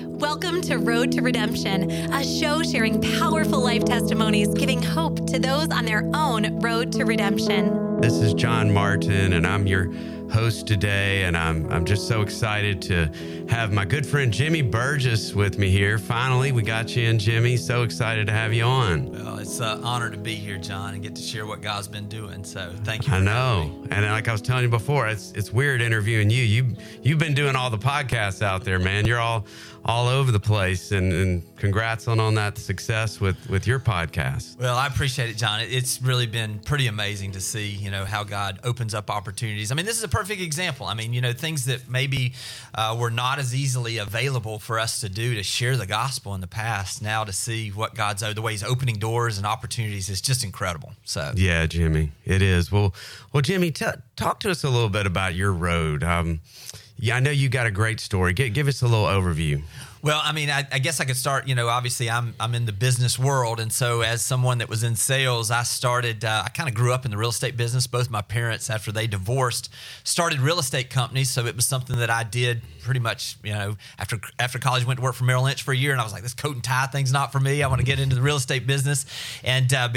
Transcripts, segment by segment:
Welcome to Road to Redemption, a show sharing powerful life testimonies, giving hope to those on their own road to redemption. This is John Martin, and I'm your host today. And I'm, I'm just so excited to have my good friend Jimmy Burgess with me here. Finally, we got you in, Jimmy. So excited to have you on. Well, it's an honor to be here, John, and get to share what God's been doing. So thank you. I know, and like I was telling you before, it's it's weird interviewing you. You you've been doing all the podcasts out there, man. You're all all over the place, and, and congrats on on that success with with your podcast. Well, I appreciate it, John. It's really been pretty amazing to see, you know, how God opens up opportunities. I mean, this is a perfect example. I mean, you know, things that maybe uh, were not as easily available for us to do to share the gospel in the past. Now to see what God's the way He's opening doors and opportunities is just incredible. So yeah, Jimmy, it is. Well, well, Jimmy, t- talk to us a little bit about your road. Um, yeah, I know you got a great story. Give, give us a little overview. Well, I mean, I, I, guess I could start. You know, obviously, I'm I'm in the business world, and so as someone that was in sales, I started. Uh, I kind of grew up in the real estate business. Both my parents, after they divorced, started real estate companies, so it was something that I did pretty much. You know, after after college, went to work for Merrill Lynch for a year, and I was like, this coat and tie thing's not for me. I want to get into the real estate business, and uh,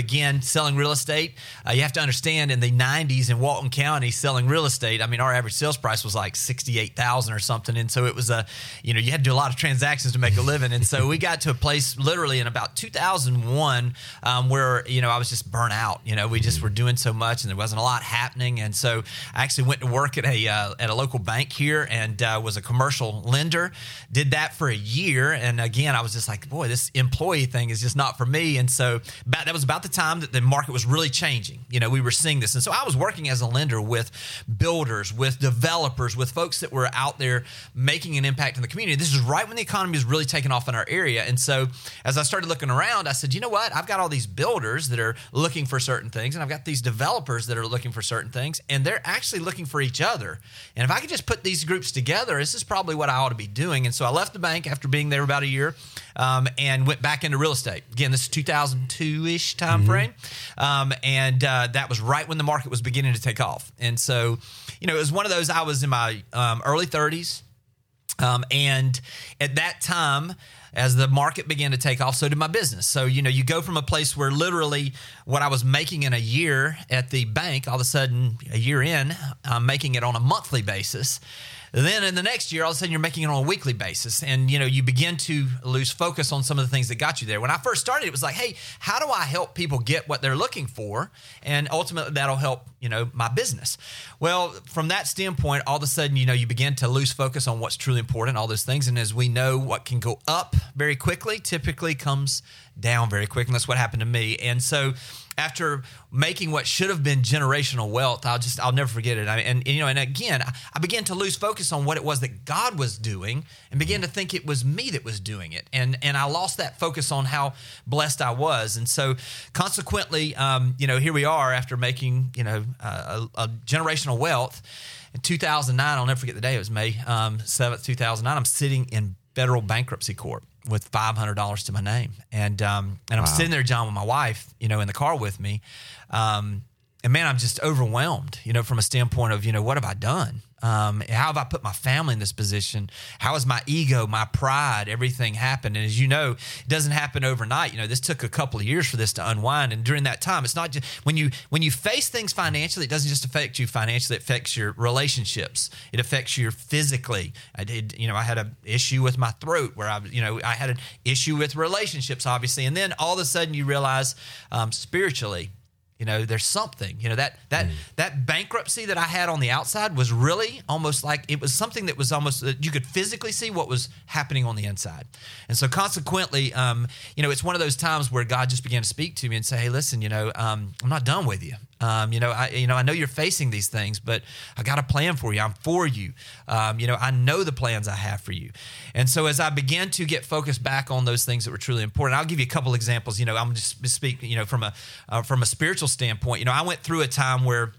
selling real estate. Uh, you have to understand, in the '90s in Walton County, selling real estate. I mean, our average sales price was like sixty-eight thousand or something, and so it was a, you know, you had to do a lot of transactions to make a living. And so we got to a place literally in about 2001 um, where, you know, I was just burnt out. You know, we just were doing so much and there wasn't a lot happening. And so I actually went to work at a, uh, at a local bank here and uh, was a commercial lender. Did that for a year. And again, I was just like, boy, this employee thing is just not for me. And so about, that was about the time that the market was really changing. You know, we were seeing this. And so I was working as a lender with builders, with developers, with folks that were out there making an impact in the community. This is right when the economy was really taking off in our area. And so as I started looking around, I said, you know what? I've got all these builders that are looking for certain things, and I've got these developers that are looking for certain things, and they're actually looking for each other. And if I could just put these groups together, this is probably what I ought to be doing. And so I left the bank after being there about a year um, and went back into real estate. Again, this is 2002 ish time mm-hmm. frame. Um, and uh, that was right when the market was beginning to take off. And so, you know, it was one of those, I was in my um, early 30s. Um, and at that time, as the market began to take off, so did my business. So, you know, you go from a place where literally what I was making in a year at the bank, all of a sudden, a year in, I'm making it on a monthly basis. Then in the next year, all of a sudden you're making it on a weekly basis. And you know, you begin to lose focus on some of the things that got you there. When I first started, it was like, hey, how do I help people get what they're looking for? And ultimately that'll help, you know, my business. Well, from that standpoint, all of a sudden, you know, you begin to lose focus on what's truly important, all those things. And as we know, what can go up very quickly typically comes down very quick. And that's what happened to me. And so after making what should have been generational wealth, I'll just I'll never forget it. I and, and, you know, and again, I began to lose focus on what it was that God was doing, and began to think it was me that was doing it, and and I lost that focus on how blessed I was, and so consequently, um, you know, here we are after making you know a, a generational wealth. In 2009, I'll never forget the day. It was May um, 7th, 2009. I'm sitting in federal bankruptcy court with five hundred dollars to my name, and um, and I'm wow. sitting there, John, with my wife, you know, in the car with me, um, and man, I'm just overwhelmed, you know, from a standpoint of you know what have I done, um, how have I put my family in this position? How has my ego, my pride, everything happened? And as you know, it doesn't happen overnight. You know, this took a couple of years for this to unwind. And during that time, it's not just when you when you face things financially, it doesn't just affect you financially. It affects your relationships. It affects you physically. I did, you know, I had an issue with my throat where I, you know, I had an issue with relationships, obviously. And then all of a sudden, you realize um, spiritually you know there's something you know that that mm. that bankruptcy that i had on the outside was really almost like it was something that was almost uh, you could physically see what was happening on the inside and so consequently um, you know it's one of those times where god just began to speak to me and say hey listen you know um, i'm not done with you um, you know, I you know I know you're facing these things, but I got a plan for you. I'm for you. Um, you know, I know the plans I have for you. And so as I began to get focused back on those things that were truly important, I'll give you a couple examples. You know, I'm just speak. You know, from a uh, from a spiritual standpoint. You know, I went through a time where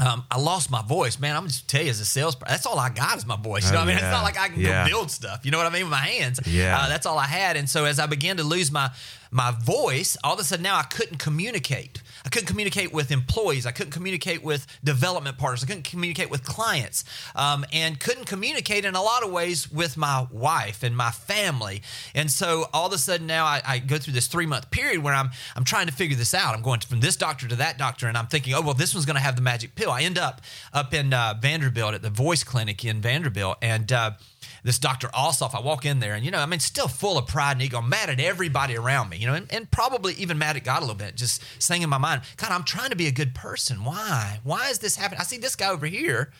um, I lost my voice, man. I'm just tell you, as a sales, that's all I got is my voice. You know, oh, what I mean, yeah. it's not like I can yeah. go build stuff. You know what I mean with my hands. Yeah, uh, that's all I had. And so as I began to lose my my voice, all of a sudden now I couldn't communicate. I couldn't communicate with employees. I couldn't communicate with development partners. I couldn't communicate with clients, um, and couldn't communicate in a lot of ways with my wife and my family. And so all of a sudden now I, I go through this three month period where I'm I'm trying to figure this out. I'm going from this doctor to that doctor, and I'm thinking, oh well, this one's going to have the magic pill. I end up up in uh, Vanderbilt at the Voice Clinic in Vanderbilt, and uh, this Dr. Ossoff, I walk in there and, you know, I mean, still full of pride and ego, mad at everybody around me, you know, and, and, probably even mad at God a little bit, just saying in my mind, God, I'm trying to be a good person. Why? Why is this happening? I see this guy over here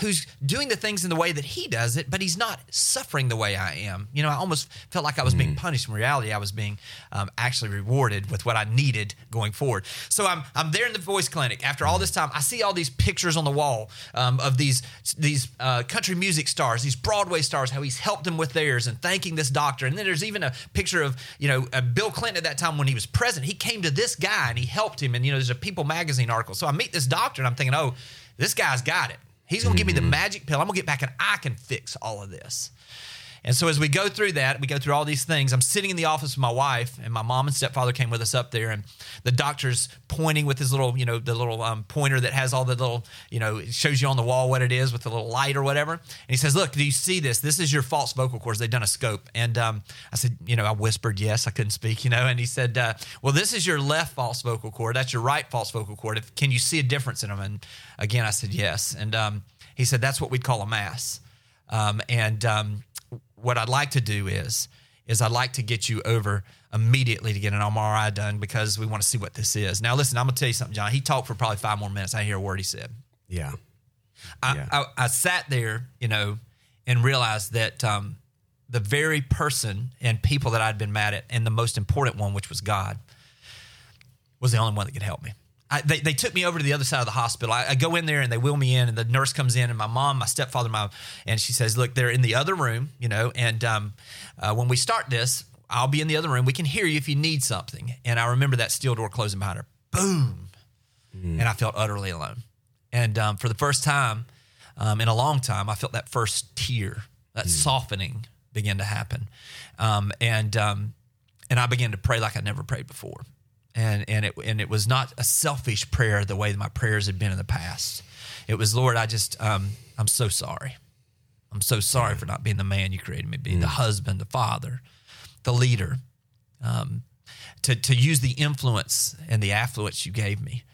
who's doing the things in the way that he does it, but he's not suffering the way I am. You know, I almost felt like I was mm. being punished. In reality, I was being um, actually rewarded with what I needed going forward. So I'm I'm there in the voice clinic. After all this time, I see all these pictures on the wall um, of these these uh, country music stars, these Broadway stars, how he's helped them with theirs, and thanking this doctor. And then there's even a picture of you know uh, Bill Clinton at that time when he was president. He came to this guy and he helped him. And you know, there's a People magazine article. So I meet this doctor and I'm thinking, oh, this guy's got it. He's going to give me the mm-hmm. magic pill. I'm going to get back and I can fix all of this. And so as we go through that, we go through all these things. I'm sitting in the office with my wife, and my mom and stepfather came with us up there, and the doctor's pointing with his little, you know, the little um, pointer that has all the little, you know, it shows you on the wall what it is with the little light or whatever. And he says, "Look, do you see this? This is your false vocal cords. They've done a scope." And um, I said, you know, I whispered yes. I couldn't speak, you know. And he said, uh, "Well, this is your left false vocal cord. That's your right false vocal cord. If, can you see a difference in them?" And again, I said yes. And um, he said, That's what we'd call a mass. Um, and um, what I'd like to do is, is I'd like to get you over immediately to get an MRI done because we want to see what this is. Now, listen, I'm going to tell you something, John. He talked for probably five more minutes. I hear a word he said. Yeah. I, yeah. I, I, sat there, you know, and realized that um, the very person and people that I'd been mad at, and the most important one, which was God, was the only one that could help me. I, they, they took me over to the other side of the hospital. I, I, go in there and they wheel me in, and the nurse comes in, and my mom, my stepfather, my and she says, "Look, they're in the other room, you know. And um, uh, when we start this, I'll be in the other room. We can hear you if you need something." And I remember that steel door closing behind her. Boom, mm. and I felt utterly alone. And um, for the first time um, in a long time, I felt that first tear, that mm. softening begin to happen, um, and um, and I began to pray like I never prayed before and and it and it was not a selfish prayer the way my prayers had been in the past. It was, Lord, I just um, I'm so sorry. I'm so sorry for not being the man you created me to be, mm. the husband, the father, the leader. Um, to to use the influence and the affluence you gave me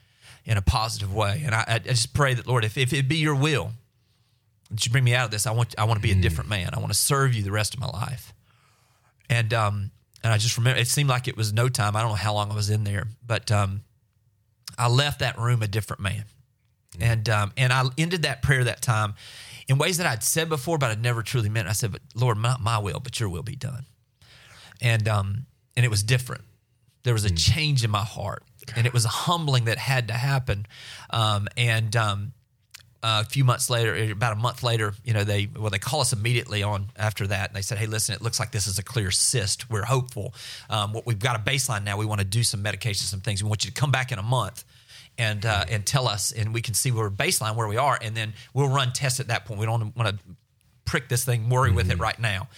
in a positive way. And I, I just pray that Lord, if if it be your will that you bring me out of this, I want I want to be a mm. different man. I want to serve you the rest of my life. And um, and I just remember it seemed like it was no time. I don't know how long I was in there, but um, I left that room a different man. And um, and I ended that prayer that time in ways that I'd said before, but I'd never truly meant. I said, "But Lord, not my will, but Your will be done." And um, and it was different. There was a mm. change in my heart, and it was a humbling that had to happen. Um, and um, uh, a few months later, about a month later, you know, they well, they call us immediately on after that, and they said, "Hey, listen, it looks like this is a clear cyst. We're hopeful. Um, what we've got a baseline now. We want to do some medication, some things. We want you to come back in a month." And uh, and tell us, and we can see where baseline where we are, and then we'll run tests at that point. We don't want to prick this thing, worry mm-hmm. with it mm-hmm. right now.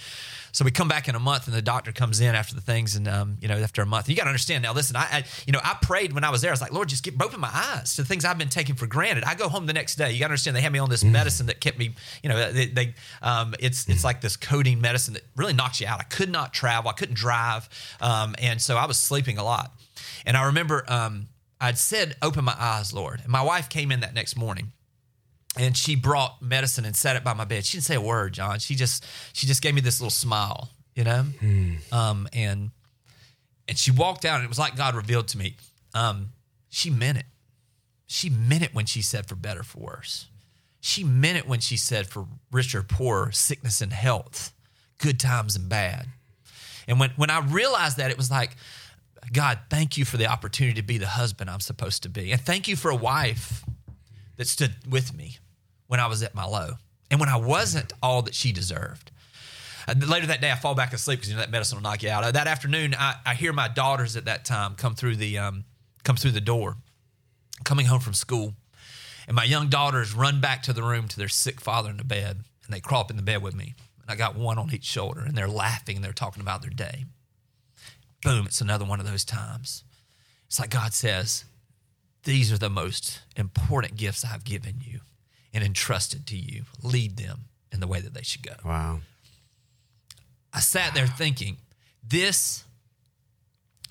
So we come back in a month, and the doctor comes in after the things, and um, you know, after a month, you got to understand now. Listen, I, I, you know, I prayed when I was there. I was like, Lord, just get open my eyes to the things I've been taking for granted. I go home the next day. You got to understand, they had me on this mm. medicine that kept me, you know, they, they um, it's it's like this codeine medicine that really knocks you out. I could not travel, I couldn't drive, um, and so I was sleeping a lot. And I remember um, I'd said, "Open my eyes, Lord." And my wife came in that next morning and she brought medicine and sat it by my bed. She didn't say a word, John. She just she just gave me this little smile, you know. Mm. Um, and and she walked out, and it was like God revealed to me. Um, she meant it. She meant it when she said for better, for worse. She meant it when she said for richer, poorer, sickness and health, good times and bad. And when when I realized that, it was like, God, thank you for the opportunity to be the husband I'm supposed to be, and thank you for a wife that stood with me when I was at my low and when I wasn't all that she deserved. And later that day, I fall back asleep because you know that medicine will knock you out. Uh, that afternoon, I, I hear my daughters at that time come through the um, come through the door, coming home from school, and my young daughters run back to the room to their sick father in the bed, and they crawl up in the bed with me. And I got one on each shoulder, and they're laughing and they're talking about their day. boom, it's another one of those times. It's like God says, These are the most important gifts I've given you and entrusted to you. Lead them in the way that they should go. Wow. I sat there thinking, this.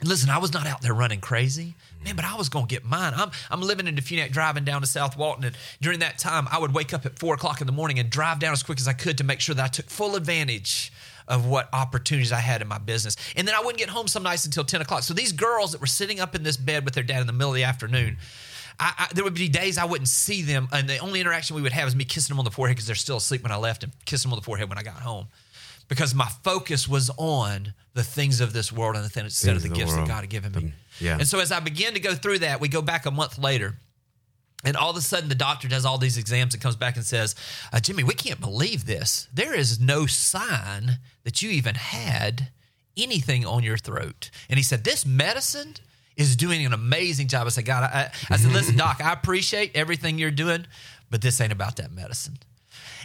Listen, I was not out there running crazy, man, but I was going to get mine. I'm, I'm living in Defuniak, driving down to South Walton. And during that time, I would wake up at four o'clock in the morning and drive down as quick as I could to make sure that I took full advantage of what opportunities I had in my business. And then I wouldn't get home some nights until 10 o'clock. So these girls that were sitting up in this bed with their dad in the middle of the afternoon, I, I, there would be days I wouldn't see them. And the only interaction we would have is me kissing them on the forehead because they're still asleep when I left and kissing them on the forehead when I got home because my focus was on the things of this world and the things instead of the, the gifts world. that God had given me. Yeah. And so as I began to go through that, we go back a month later. And all of a sudden, the doctor does all these exams and comes back and says, uh, Jimmy, we can't believe this. There is no sign that you even had anything on your throat. And he said, This medicine is doing an amazing job. I said, God, I, I said, listen, doc, I appreciate everything you're doing, but this ain't about that medicine.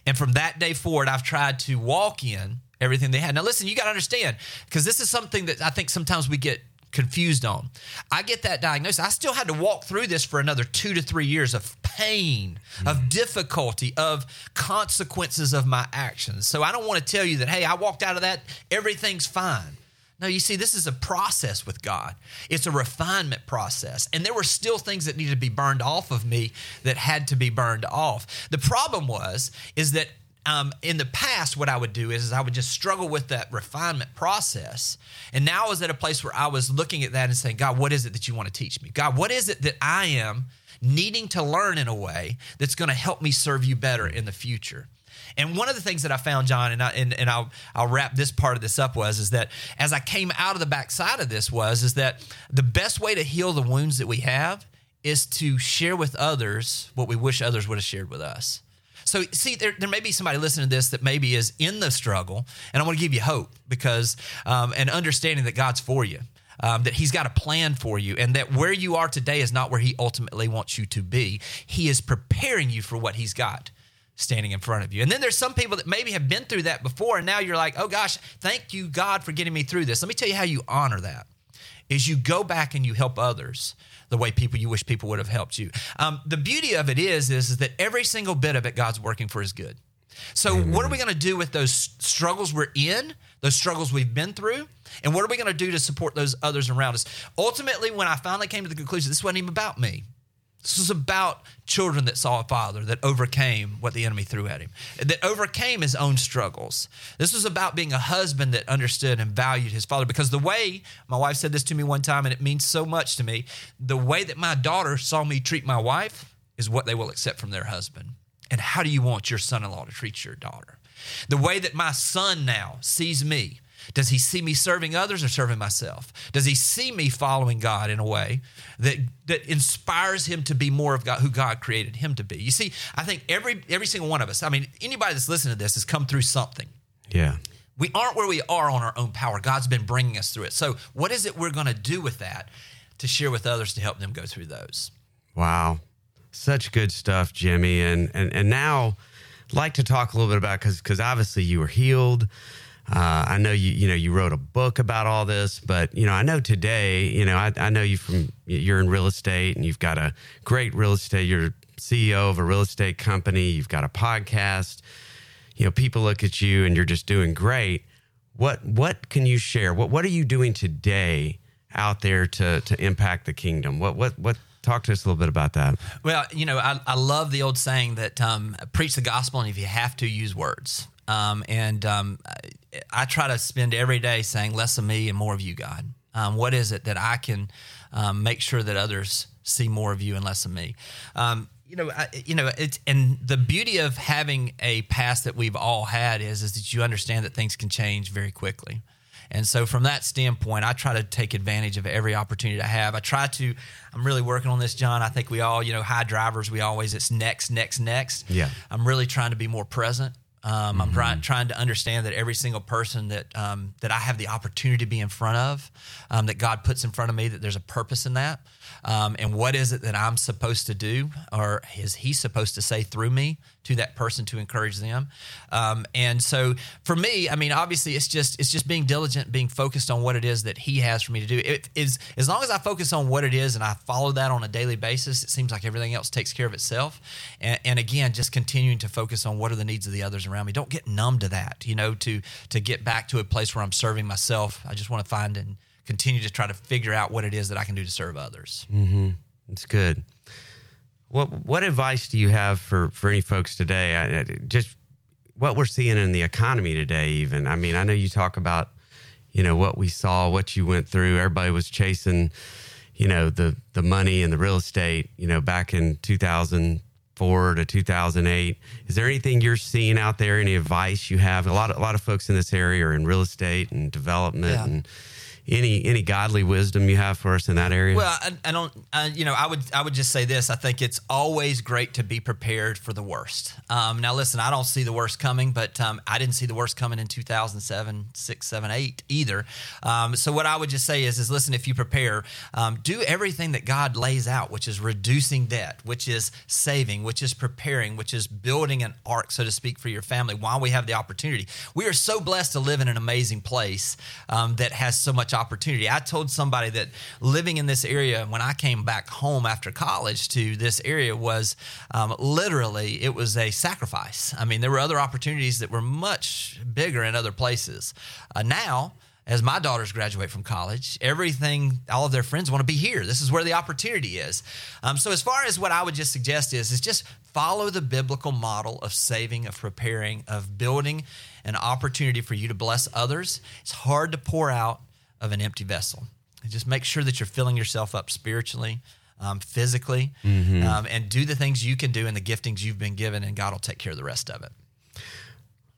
And from that day forward, I've tried to walk in everything they had. Now, listen, you got to understand, because this is something that I think sometimes we get confused on. I get that diagnosis. I still had to walk through this for another two to three years of pain, of mm. difficulty, of consequences of my actions. So I don't want to tell you that, hey, I walked out of that, everything's fine. No, you see, this is a process with God. It's a refinement process. And there were still things that needed to be burned off of me that had to be burned off. The problem was, is that um, in the past, what I would do is, is I would just struggle with that refinement process. And now I was at a place where I was looking at that and saying, God, what is it that you want to teach me? God, what is it that I am needing to learn in a way that's going to help me serve you better in the future? And one of the things that I found, John, and, I, and, and I'll, I'll wrap this part of this up was, is that as I came out of the backside of this was, is that the best way to heal the wounds that we have is to share with others what we wish others would have shared with us. So, see, there, there may be somebody listening to this that maybe is in the struggle, and I want to give you hope because, um, and understanding that God's for you. Um, that he's got a plan for you, and that where you are today is not where he ultimately wants you to be. He is preparing you for what he's got standing in front of you. And then there's some people that maybe have been through that before, and now you're like, oh gosh, thank you, God, for getting me through this. Let me tell you how you honor that is you go back and you help others the way people you wish people would have helped you. Um, the beauty of it is, is, is that every single bit of it, God's working for his good. So, what are we going to do with those struggles we're in, those struggles we've been through? And what are we going to do to support those others around us? Ultimately, when I finally came to the conclusion, this wasn't even about me. This was about children that saw a father that overcame what the enemy threw at him, that overcame his own struggles. This was about being a husband that understood and valued his father. Because the way my wife said this to me one time, and it means so much to me the way that my daughter saw me treat my wife is what they will accept from their husband. And how do you want your son in law to treat your daughter? The way that my son now sees me does he see me serving others or serving myself? Does he see me following God in a way that that inspires him to be more of God who God created him to be? You see, I think every every single one of us, I mean, anybody that's listening to this has come through something. Yeah. We aren't where we are on our own power. God's been bringing us through it. So, what is it we're going to do with that to share with others to help them go through those? Wow. Such good stuff, Jimmy. And and and now I'd like to talk a little bit about because because obviously you were healed. Uh, I know you you know you wrote a book about all this, but you know I know today you know I, I know you from you're in real estate and you've got a great real estate. You're CEO of a real estate company. You've got a podcast. You know people look at you and you're just doing great. What what can you share? What what are you doing today out there to to impact the kingdom? What what what talk to us a little bit about that. Well, you know, I, I love the old saying that um, preach the gospel, and if you have to, use words. Um, and um, I, try to spend every day saying less of me and more of you, God. Um, what is it that I can um, make sure that others see more of you and less of me? Um, you know, I, you know, it's and the beauty of having a past that we've all had is is that you understand that things can change very quickly. And so, from that standpoint, I try to take advantage of every opportunity I have. I try to. I'm really working on this, John. I think we all, you know, high drivers. We always it's next, next, next. Yeah. I'm really trying to be more present. Um, I'm trying trying to understand that every single person that um, that I have the opportunity to be in front of, um, that God puts in front of me, that there's a purpose in that, um, and what is it that I'm supposed to do, or is He supposed to say through me to that person to encourage them? Um, and so for me, I mean, obviously, it's just it's just being diligent, being focused on what it is that He has for me to do. It is as long as I focus on what it is and I follow that on a daily basis, it seems like everything else takes care of itself. And, and again, just continuing to focus on what are the needs of the others around me. Don't get numb to that, you know, to to get back to a place where I'm serving myself. I just want to find and continue to try to figure out what it is that I can do to serve others. Mm-hmm. It's good. What what advice do you have for for any folks today? I, just what we're seeing in the economy today. Even I mean, I know you talk about you know what we saw, what you went through. Everybody was chasing you know the the money and the real estate. You know, back in two thousand four to two thousand eight. Is there anything you're seeing out there? Any advice you have? A lot of a lot of folks in this area are in real estate and development Yeah. and. Any any godly wisdom you have for us in that area? Well, I, I don't. Uh, you know, I would. I would just say this. I think it's always great to be prepared for the worst. Um, now, listen, I don't see the worst coming, but um, I didn't see the worst coming in 2007, six, seven, eight either. Um, so, what I would just say is, is listen. If you prepare, um, do everything that God lays out, which is reducing debt, which is saving, which is preparing, which is building an ark, so to speak, for your family. While we have the opportunity, we are so blessed to live in an amazing place um, that has so much opportunity. I told somebody that living in this area when I came back home after college to this area was um, literally it was a sacrifice. I mean, there were other opportunities that were much bigger in other places. Uh, now. As my daughters graduate from college, everything, all of their friends want to be here. This is where the opportunity is. Um, so, as far as what I would just suggest is, is just follow the biblical model of saving, of preparing, of building an opportunity for you to bless others. It's hard to pour out of an empty vessel. And just make sure that you're filling yourself up spiritually, um, physically, um, and do the things you can do and the giftings you've been given, and God will take care of the rest of it.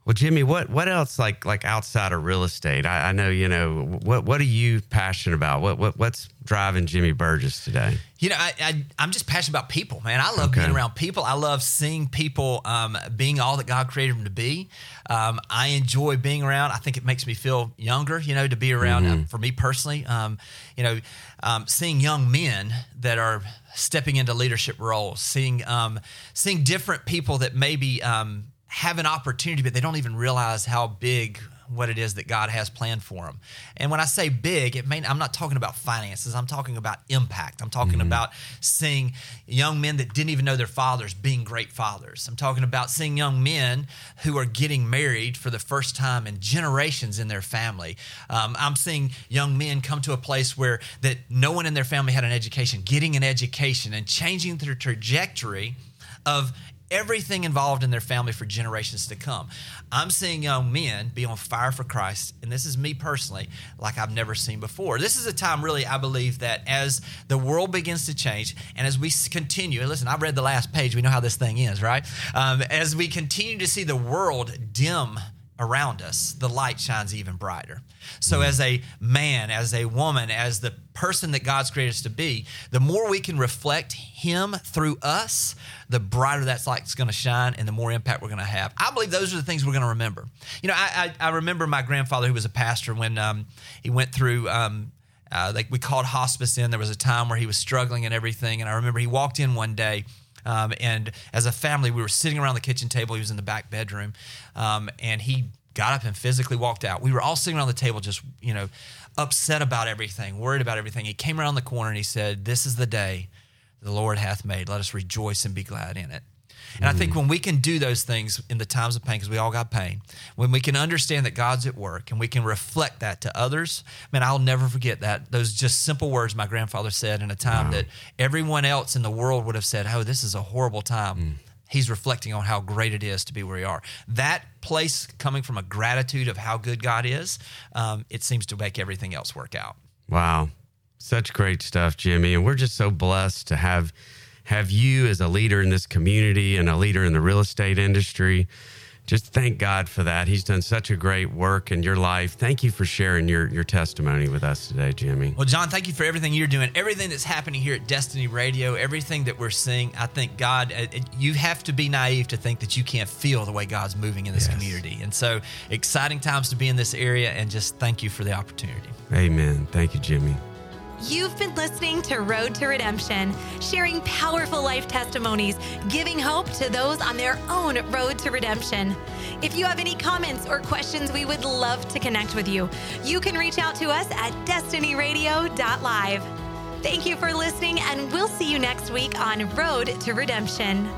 Well, Jimmy, what what else like like outside of real estate? I, I know you know what what are you passionate about? What what what's driving Jimmy Burgess today? You know, I, I, I'm just passionate about people, man. I love Okay. being around people. I love seeing people um, being all that God created them to be. Um, I enjoy being around. I think it makes me feel younger, you know, to be around. Um, for me personally, um, you know, um, seeing young men that are stepping into leadership roles, seeing um, seeing different people that maybe um, have an opportunity, but they don't even realize how big what it is that God has planned for them. And when I say big, it may I'm not talking about finances. I'm talking about impact. I'm talking about seeing young men that didn't even know their fathers being great fathers. I'm talking about seeing young men who are getting married for the first time in generations in their family. Um, I'm seeing young men come to a place where that no one in their family had an education, getting an education and changing their trajectory of everything involved in their family for generations to come. I'm seeing young men be on fire for Christ, and this is me personally, like I've never seen before. This is a time, really, I believe that as the world begins to change, and as we continue, and listen, I've read the last page, we know how this thing is, right? Um, as we continue to see the world dim around us, the light shines even brighter. So, as a man, as a woman, as the person that God's created us to be, the more we can reflect Him through us, the brighter that light's going to shine and the more impact we're going to have. I believe those are the things we're going to remember. You know, I, I, I remember my grandfather, who was a pastor, when um, he went through. Um, uh, like we called hospice in. There was a time where he was struggling and everything. And I remember he walked in one day um, and as a family, we were sitting around the kitchen table. He was in the back bedroom, um, and he got up and physically walked out. We were all sitting around the table, just you know, upset about everything, worried about everything. He came around the corner and he said, "This is the day the Lord hath made. Let us rejoice and be glad in it." And I think when we can do those things in the times of pain, because we all got pain, when we can understand that God's at work and we can reflect that to others, man, I'll never forget that. Those just simple words my grandfather said in a time that everyone else in the world would have said, Oh, this is a horrible time. He's reflecting on how great it is to be where we are. That place coming from a gratitude of how good God is, um, it seems to make everything else work out. Wow, such great stuff, Jimmy, and we're just so blessed to have have you as a leader in this community and a leader in the real estate industry. just thank God for that. He's done such a great work in your life. Thank you for sharing your, your testimony with us today, Jimmy. Well, John, thank you for everything you're doing, everything that's happening here at Destiny Radio, everything that we're seeing. I think God, uh, you have to be naive to think that you can't feel the way God's moving in this yes. community. And so, exciting times to be in this area, and just thank you for the opportunity. Amen. Thank you, Jimmy. You've been listening to Road to Redemption, sharing powerful life testimonies, giving hope to those on their own road to redemption. If you have any comments or questions, we would love to connect with you. You can reach out to us at destinyradio.live. Thank you for listening, and we'll see you next week on Road to Redemption.